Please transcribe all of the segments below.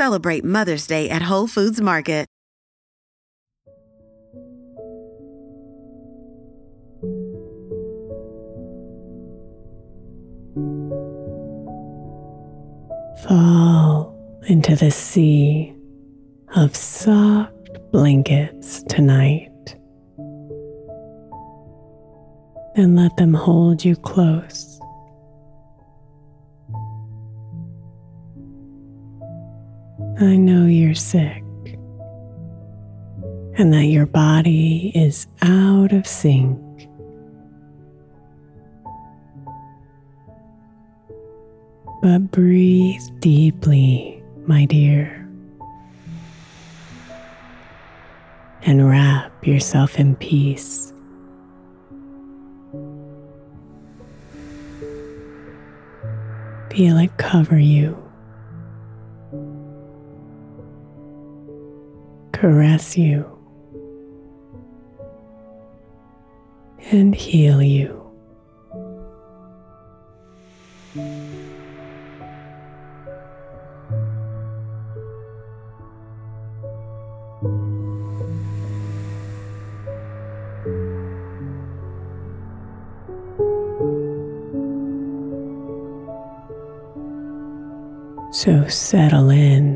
celebrate Mother's Day at Whole Foods Market. Fall into the sea of soft blankets tonight. And let them hold you close. I know you're sick and that your body is out of sync. But breathe deeply, my dear, and wrap yourself in peace. Feel it cover you. Caress you and heal you. So settle in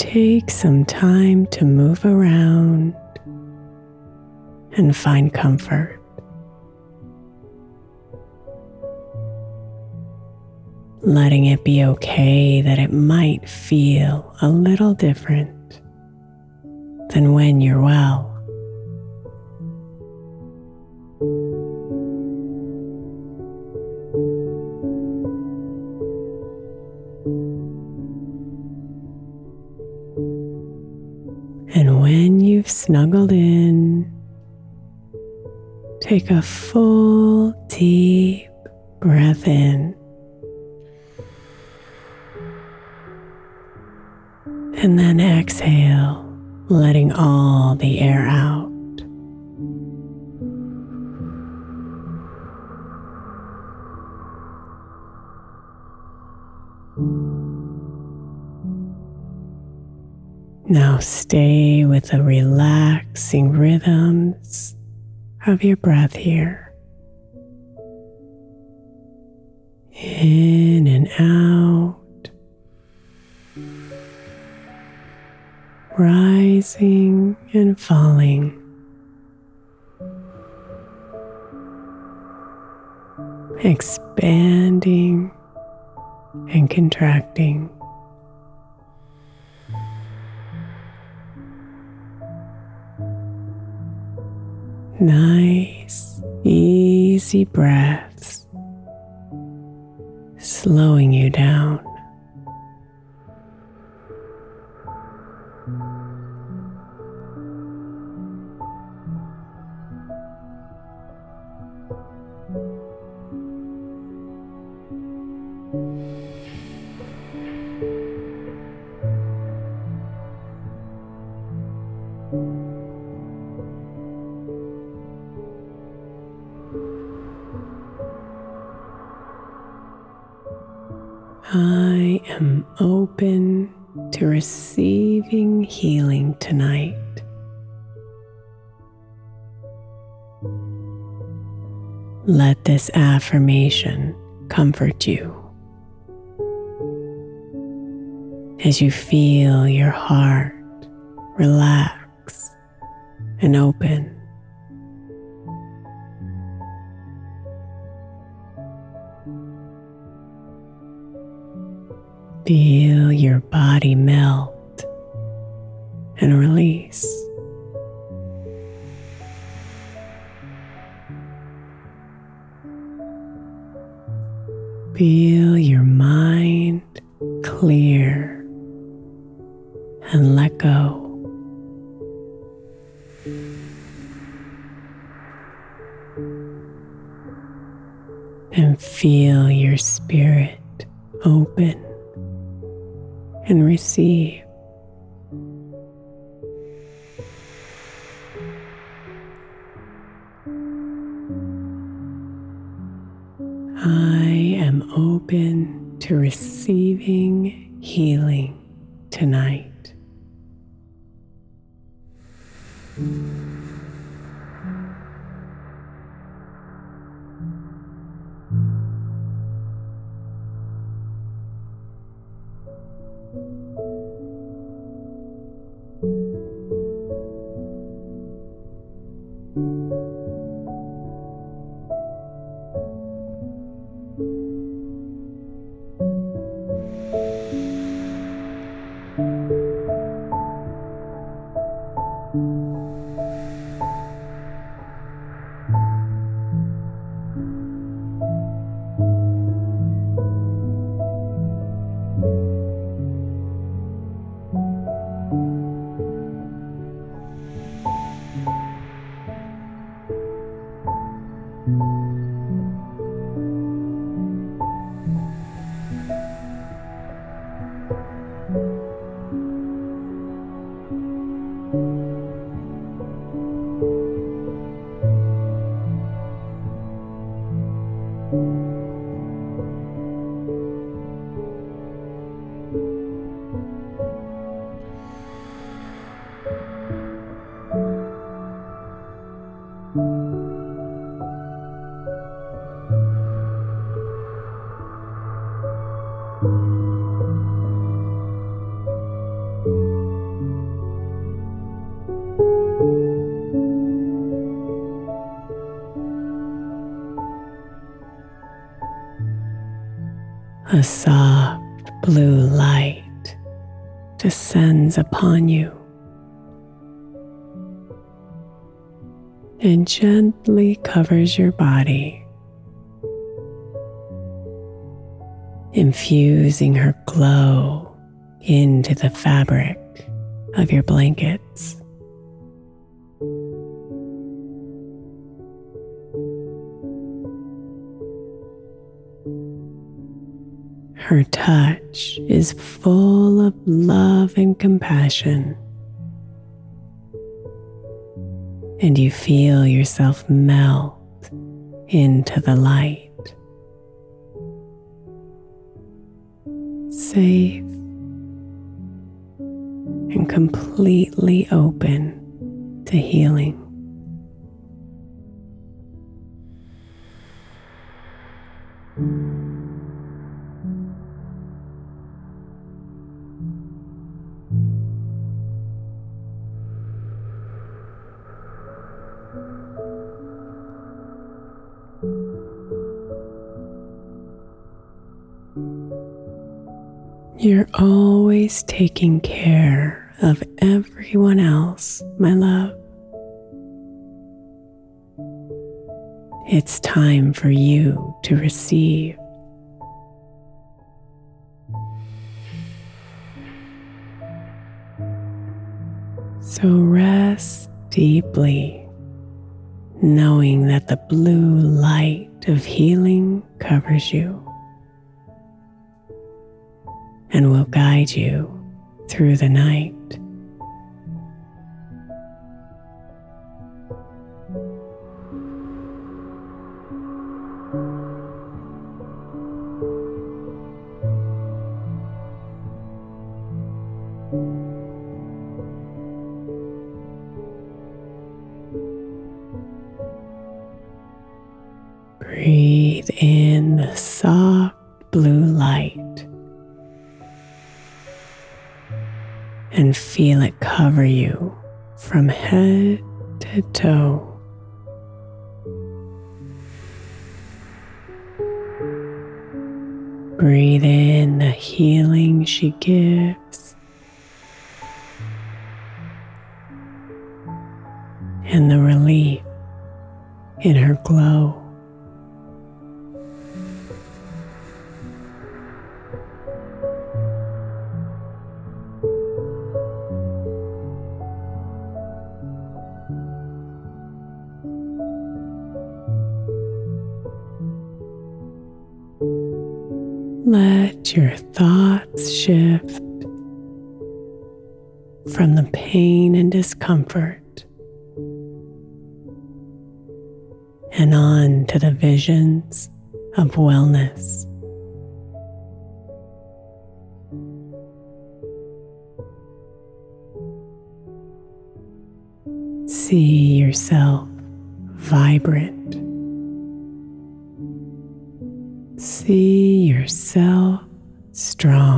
take some time to move around and find comfort. Letting it be okay that it might feel a little different than when you're well. You've snuggled in, take a full deep breath in. And then exhale, letting all the air out. Now stay with the relaxing rhythms of your breath here. In and out, rising and falling. Expanding and contracting. Nice, easy breaths, slowing you down. I am open to receiving healing tonight. Let this affirmation comfort you as you feel your heart relax and open. Feel your body melt and release. Feel your mind clear and let go. And feel your spirit open and receive. A soft blue light descends upon you and gently covers your body, infusing her glow into the fabric of your blankets. Her touch is full of love and compassion. And you feel yourself melt into the light. Safe and completely open to healing. You're always taking care of everyone else, my love. It's time for you to receive. So rest deeply, knowing that the blue light of healing covers you and will guide you through the night. And feel it cover you from head to toe. Breathe in the healing she gives Let your thoughts shift from the pain and discomfort and on to the visions of wellness. See yourself vibrant See yourself strong.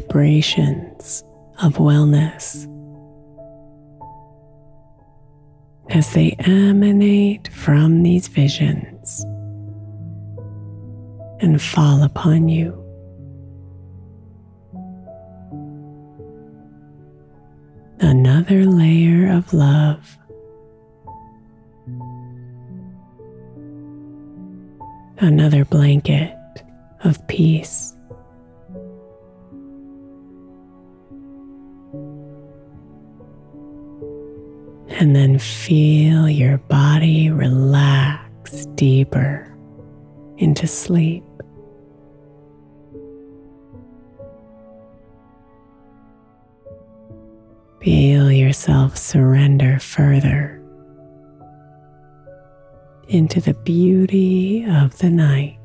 Vibrations of wellness as they emanate from these visions and fall upon you. Another layer of love. Another blanket of peace. And then feel your body relax deeper into sleep. Feel yourself surrender further into the beauty of the night.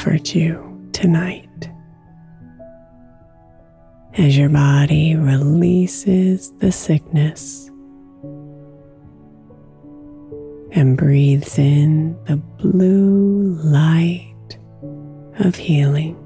Comforts you tonight. As your body releases the sickness and breathes in the blue light of healing.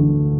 you